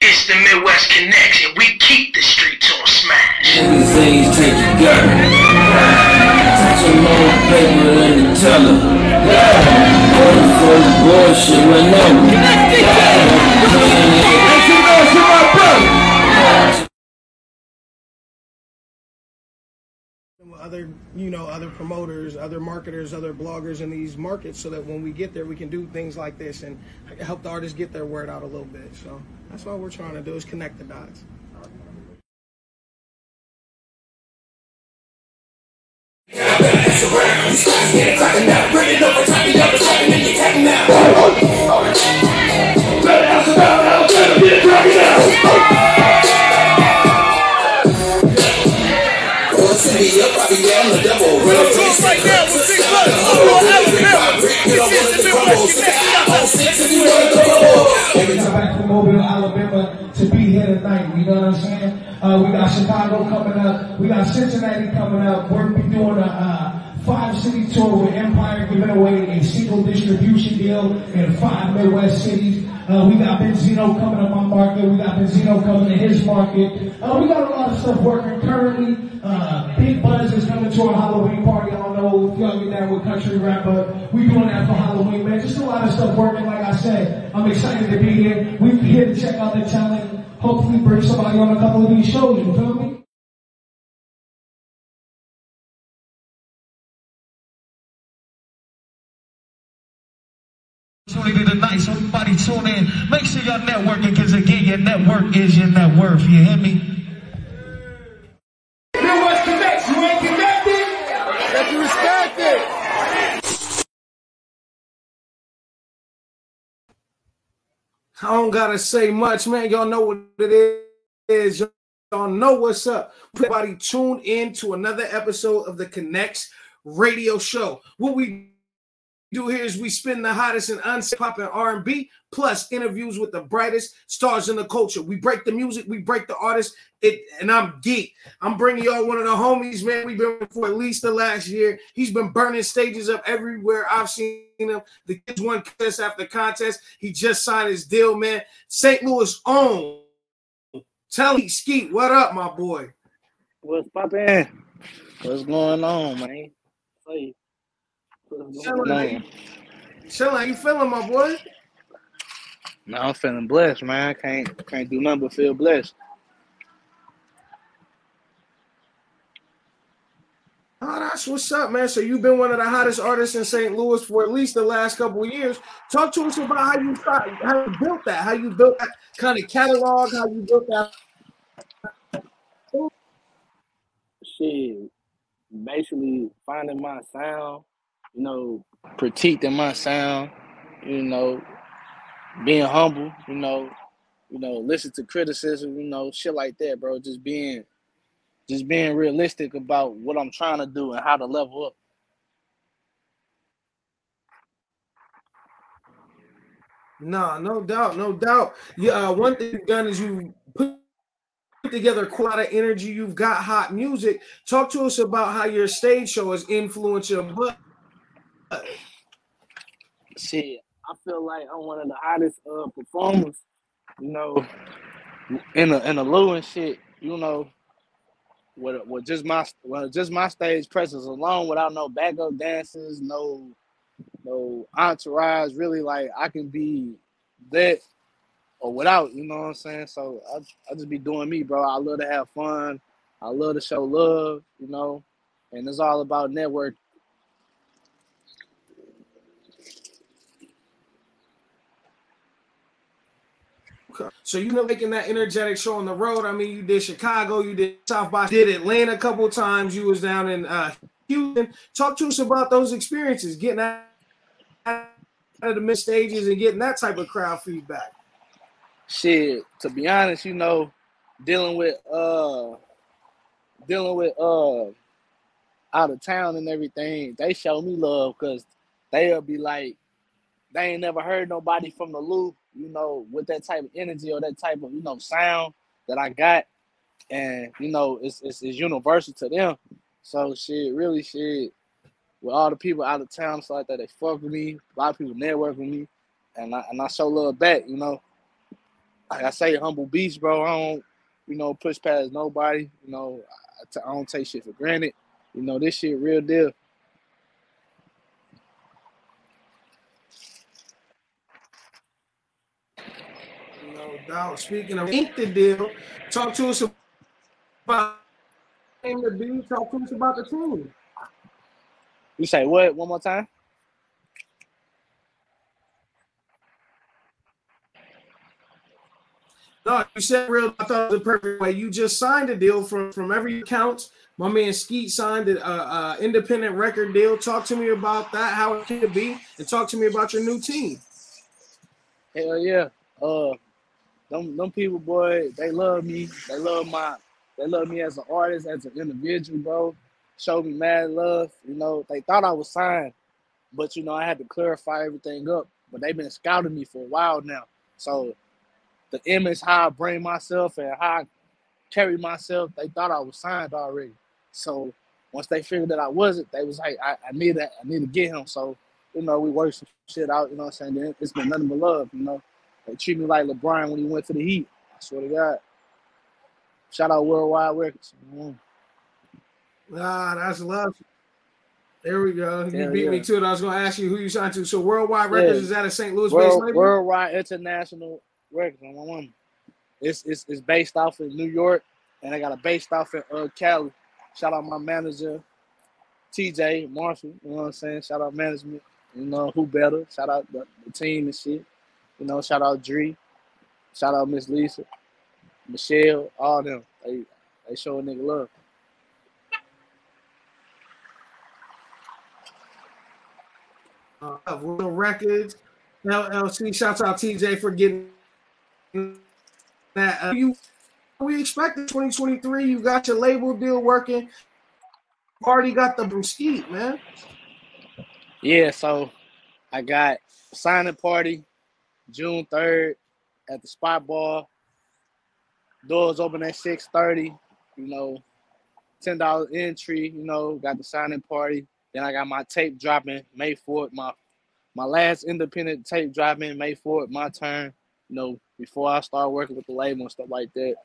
It's the Midwest Connection. We keep the streets on smash. Things take you got Touch some more paper than the teller. Going for the bullshit whenever. Other you know other promoters other marketers other bloggers in these markets so that when we get there we can do things like this and help the artists get their word out a little bit. So that's what we're trying to do is connect the dots Back from Mobile, Alabama to be here tonight. You know what I'm saying? We got Chicago coming up. We got Cincinnati coming up. We're be doing a uh, five city tour with Empire giving away a single distribution deal in five Midwest cities. Uh, we got Benzino coming to my market. We got Benzino coming to his market. Uh, we got a lot of stuff working currently. Uh, Big Buzz is coming to our Halloween party. I don't know if y'all get that with country rap, but we doing that for Halloween, man. Just a lot of stuff working. Like I said, I'm excited to be here. We here to check out the talent. Hopefully bring somebody on a couple of these shows. You feel me? Opportunity tonight. So everybody tune in. Make sure y'all networking because again, your network is your net worth. You hear me? I don't gotta say much, man. Y'all know what it is. Y'all know what's up. Everybody tune in to another episode of the Connectz Radio Show. What we do here is we spin the hottest and unpopping R&B plus interviews with the brightest stars in the culture. We break the music, we break the artists. It and I'm geek. I'm bringing y'all one of the homies, man. We've been for at least the last year. He's been burning stages up everywhere I've seen him. The kids won contest after contest. He just signed his deal, man. St. Louis own. Tell me, Skeet, what up, my boy? What's poppin'? What's going on, man? Hey. What's going Chillin', Chillin', how you feeling, my boy? No, I'm feeling blessed, man. I can't can't do nothing but feel blessed. Oh, that's what's up, man. So you've been one of the hottest artists in St. Louis for at least the last couple of years. Talk to us about how you thought, how you built that, how you built that kind of catalog, how you built that. Shit, basically finding my sound, you know, critiquing my sound, you know, being humble, you know, you know, listen to criticism, you know, shit like that, bro. Just being, just being realistic about what I'm trying to do and how to level up. No, no doubt, no doubt. Yeah, uh, one thing you've done is you put together quite of energy. You've got hot music. Talk to us about how your stage show has influenced your butt. Shit, I feel like I'm one of the hottest uh performers, you know, in a in a Lou and shit, you know, with with just my well, just my stage presence alone, without no backup dancers, no no entourage, really like I can be that or without, you know what I'm saying? So I I just be doing me, bro. I love to have fun. I love to show love, you know, and it's all about network. Okay. So you know making that energetic show on the road. I mean, you did Chicago, you did South by, did Atlanta a couple times. You was down in uh, Houston. Talk to us about those experiences, getting out of the mid stages and getting that type of crowd feedback. Shit, to be honest, you know, dealing with uh dealing with uh out of town and everything, they show me love because they'll be like, they ain't never heard nobody from the loop, you know, with that type of energy or that type of, you know, sound that I got. And, you know, it's it's, it's universal to them. So shit, really shit, with all the people out of town, so like that, they fuck with me. A lot of people network with me, and I and I show love back, you know. like I say, humble beast, bro. I don't, you know, push past nobody. You know, I, don't take shit for granted. You know, this shit real deal. Doubt. Speaking of ink the deal, talk to us about the B. Talk to us about the team. You say what? One more time. No, you said real. I thought it was a perfect way. You just signed a deal from from every account. My man Skeet signed an a, a independent record deal. Talk to me about that, how it could be, and talk to me about your new team. Hell yeah. Uh them them people, boy, they love me. They love my they love me as an artist, as an individual, bro. Showed me mad love. You know, they thought I was signed, but you know, I had to clarify everything up. But they've been scouting me for a while now. So the image how I bring myself and how I carry myself, they thought I was signed already. So once they figured that I wasn't, they was like, I, I need that, I need to get him. So, you know, we worked some shit out, you know what I'm saying? It's been nothing but love, you know. They treat me like LeBron when he went to the Heat. I swear to God. Shout out Worldwide Records. Mm. Ah, that's love. There we go. You Hell beat me yeah. to it. I was going to ask you who you signed to. So Worldwide Records Yeah. is that a St. Louis based World, label? Worldwide International Records on my. It's, it's it's based off in New York, and I got a based off in uh, Cali. Shout out my manager, TJ Marshall. You know what I'm saying? Shout out management. You know who better? Shout out the, the team and shit. You know, shout out Dree. Shout out Miss Lisa, Michelle, all them. They they show a nigga love. uh, World Records, LLC. Shouts out TJ for getting that. Uh, you, we expect in 2023. You got your label deal working. Already got the Bruskeet, man. Yeah, so I got signing party June 3rd at the spot bar. Doors open at 6:30, you know, $10 entry, you know, got the signing party. Then I got my tape dropping May 4th, my my last independent tape dropping May 4th, my turn, you know, before I start working with the label and stuff like that.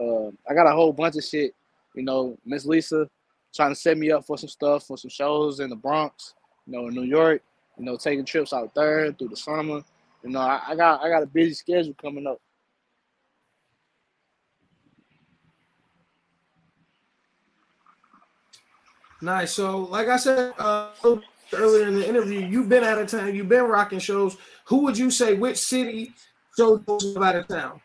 Uh, I got a whole bunch of shit, you know, Miss Lisa trying to set me up for some stuff, for some shows in the Bronx, you know, in New York, you know, taking trips out there through the summer. You know, I, I got I got a busy schedule coming up. Nice. So, like I said uh, earlier in the interview, you've been out of town. You've been rocking shows. Who would you say? Which city shows most out of town?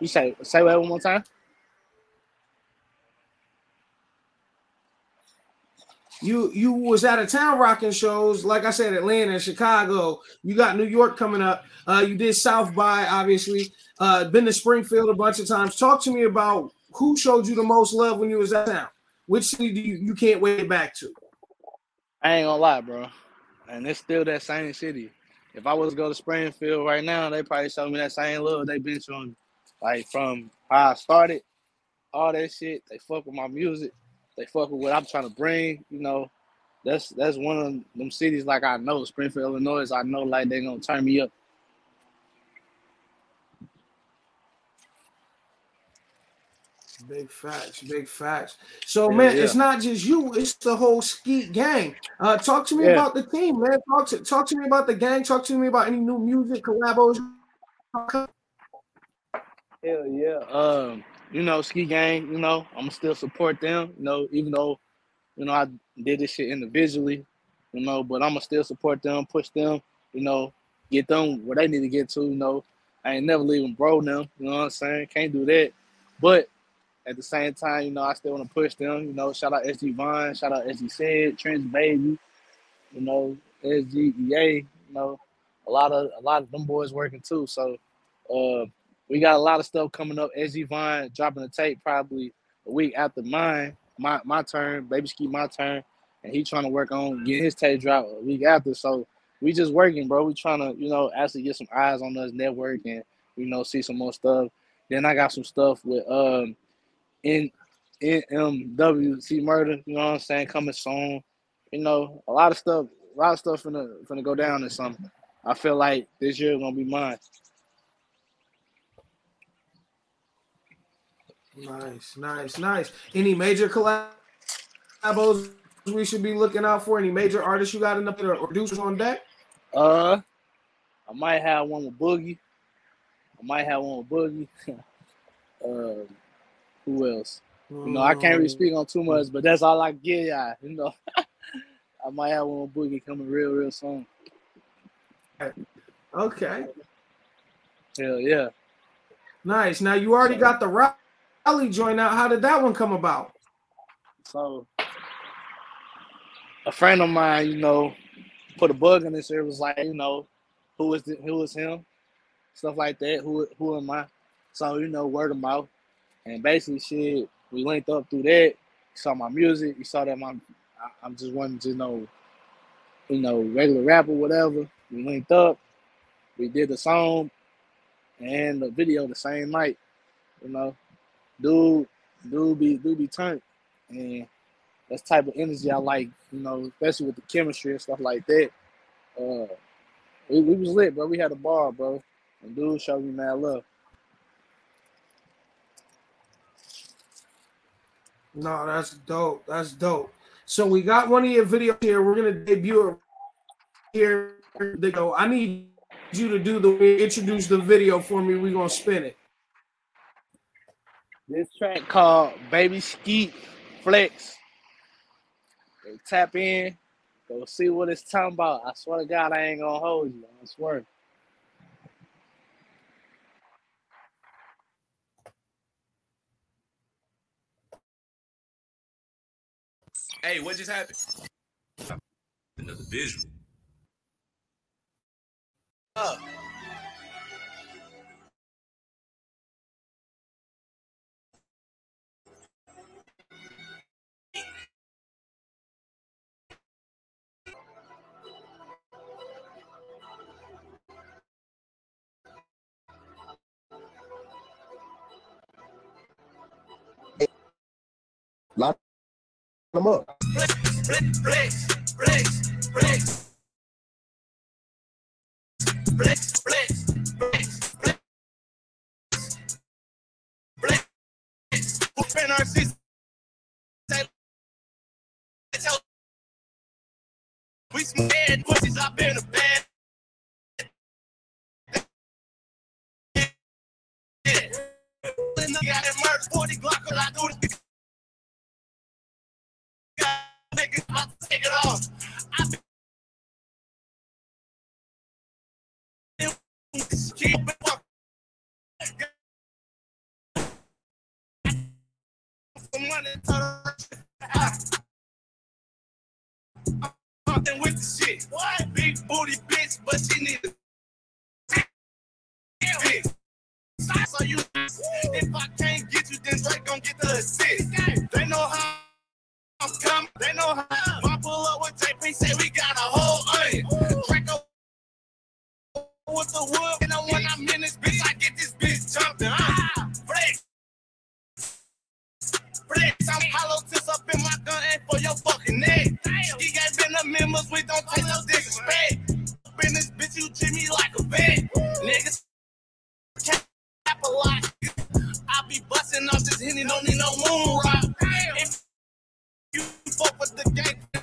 You say say that one more time. You you was out of town rocking shows, like I said, Atlanta, Chicago. You got New York coming up. Uh, you did South by, obviously. Uh, been to Springfield a bunch of times. Talk to me about who showed you the most love when you was out of town. Which city do you, you can't wait back to? I ain't gonna lie, bro. And it's still that same city. If I was to go to Springfield right now, they probably show me that same love they been showing. me. Like from how I started, all that shit. They fuck with my music. They fuck with what I'm trying to bring. You know, that's that's one of them cities like I know Springfield, Illinois. I know like they're gonna turn me up. Big facts, big facts. So, Yeah, man, yeah. it's not just you; it's the whole Skeet gang. Uh, talk to me Yeah. about the team, man. Talk to talk to me about the gang. Talk to me about any new music collabos. Hell yeah. Um, you know, Skeet gang, you know, I'm still support them, you know, even though, you know, I did this shit individually, you know, but I'ma still support them, push them, you know, get them where they need to get to, you know. I ain't never leaving bro them, you know what I'm saying? Can't do that. But at the same time, you know, I still want to push them, you know, shout out SG Vine, shout out SG Said, Trench Baby, you know, SGEA, you know, a lot of a lot of them boys working too. So uh we got a lot of stuff coming up. SG Vine dropping the tape probably a week after mine, my my turn, baby ski my turn, and he trying to work on getting his tape drop a week after. So we just working, bro. We trying to, you know, actually get some eyes on us network and you know see some more stuff. Then I got some stuff with um in NMWC murder, you know what I'm saying, coming soon. You know, a lot of stuff, a lot of stuff finna finna go down this summer. I feel like this year gonna be mine. Nice, nice, nice. Any major collabos we should be looking out for? Any major artists you got in the or producers on deck? Uh, I might have one with Boogie. I might have one with Boogie. uh, who else? You know, I can't really speak on too much, but that's all I get. Yeah, you know, I might have one with Boogie coming real, real soon. Okay, Hell yeah. nice. Now you already got the rally joint out. How did that one come about? So a friend of mine, you know, put a bug in this ear. Was like, you know, who is the, who is him, stuff like that. Who who am I? So you know, word of mouth, and basically, shit. We linked up through that. Saw my music. You saw that my I, I'm just wanting to know, you know, regular rapper, whatever. We linked up. We did the song and the video the same night. You know, dude, dude be dude be turned, and that's type of energy I like. You know, especially with the chemistry and stuff like that. Uh, we, we was lit, bro. We had a bar, bro, and dude showed me mad love. No, that's dope. That's dope. So we got one of your videos here. We're gonna debut it here. They go. I need you to do the introduce the video for me. We're gonna spin it. This track called Baby Skeet Flex. Go tap in, go see what it's talking about. I swear to God, I ain't gonna hold you. I swear. Hey, what just happened? Another visual. Line them up. Flex, flex, flex, flex. Flex, flex, flex, flex. Flex. Who been our season? We scared pussies up in the bed. Got that 40 Glock, I do this the Something with the shit. What? Big booty bitch, but she need. So you, if I can't get you, then Drake gon' get the. They know how I'm coming. They know how. I pull up with JP, say we got with the wood, and then when I'm in this bitch, I get this bitch jumping. Ah, flex. Flex, I'm hollow tips up in my gun and for your fucking neck. He got been the members, we don't take no disrespect. Up in this bitch, you treat me like a vet. Niggas cap a lot. I be busting off this henny, don't need no moon rock. If you fuck with the gang,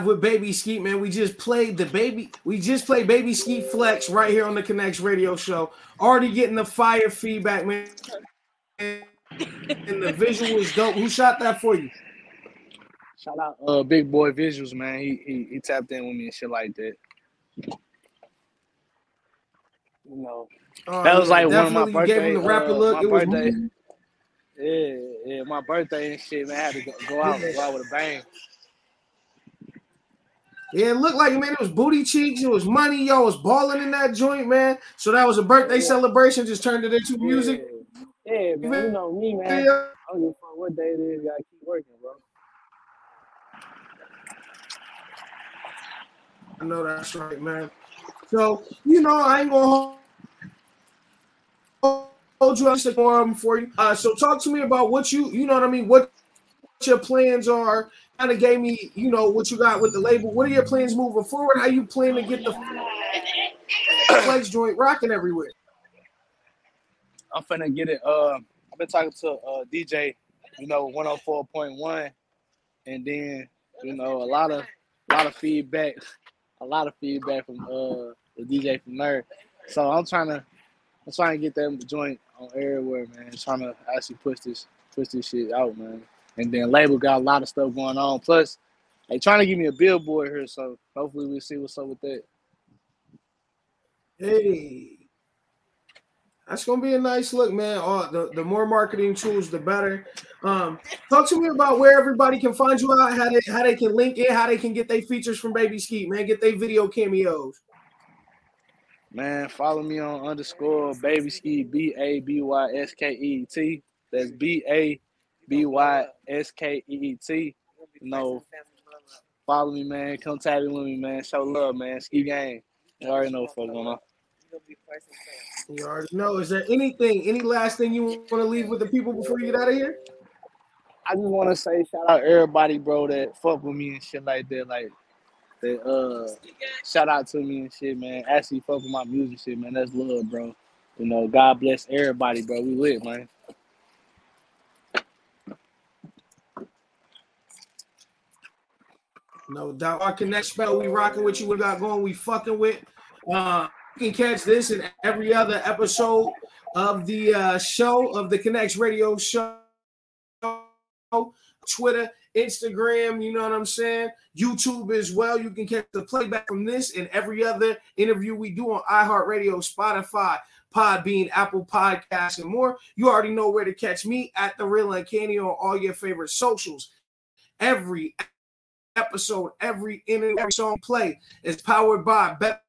live with Baby Skeet, man. We just played the baby. We just played Baby Skeet Flex right here on the Connectz Radio Show. Already getting the fire feedback, man. And the visual is dope. Who shot that for you? Shout out, uh, Big Boy Visuals, man. He, he he tapped in with me and shit like that. You know, Oh, that was like one of my birthday. Gave him the rapper uh, look. It was birthday. Yeah, yeah, my birthday and shit, man. I had to go, go out, go out with a bang. Yeah, it looked like man, it was booty cheeks, it was money, y'all was balling in that joint, man. So that was a birthday Yeah. celebration, just turned it into music. Yeah, yeah man. You know me, man. I don't give a fuck what day it is. Gotta keep working, bro. I know that's right, man. So you know, I ain't gonna hold you up more of them for you. Uh, so talk to me about what you, you know what I mean, what your plans are. Kind of gave me, you know, what you got with the label. What are your plans moving forward? How you plan to get the flex joint rocking everywhere? I'm finna get it. Uh, I've been talking to uh, DJ, you know, 104.1, and then you know a lot of a lot of feedback, a lot of feedback from uh the DJ from there. So I'm trying to I'm trying to get that joint on everywhere, man. Trying to actually push this push this shit out, man. And then label got a lot of stuff going on. Plus, they trying to give me a billboard here, so hopefully we'll see what's up with that. Hey, that's gonna be a nice look, man. Oh, the, the more marketing tools, the better. Um, talk to me about where everybody can find you out, how they how they can link in, how they can get their features from Baby Skeet, man, get their video cameos. Man, follow me on underscore babyskeet B A B Y S K E T. That's B A B Y S K E E T. You know, follow me, man. Come tag in with me, man. Show love, man. Ski game. You already know what's going on. You already know. Is there anything, any last thing you want to leave with the people before you get out of here? I just want to say shout out everybody, bro, that fuck with me and shit like that. Like, that uh, shout out to me and shit, man. Actually, fuck with my music shit, man. That's love, bro. You know, God bless everybody, bro. We lit, man. No doubt. Our connect spell, we rocking with you. We got going, we fucking with. Uh, you can catch this in every other episode of the uh, show of the Connectz Radio Show. Twitter, Instagram, you know what I'm saying? YouTube as well. You can catch the playback from this and every other interview we do on iHeartRadio, Spotify, Podbean, Apple Podcasts, and more. You already know where to catch me at the Real Uncanny on all your favorite socials. Every episode, every interview, every song play is powered by Better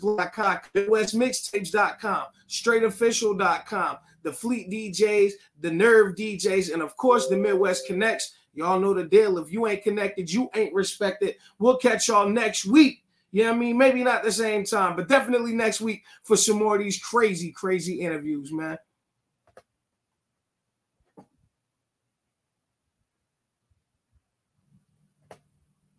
Black Cock, WestMixtapes.com, StraightOfficial.com, the Fleet DJs, the Nerve DJs, and of course the Midwest Connectz. Y'all know the deal. If you ain't connected, you ain't respected. We'll catch y'all next week. You know what I mean? Maybe not the same time, but definitely next week for some more of these crazy, crazy interviews, man.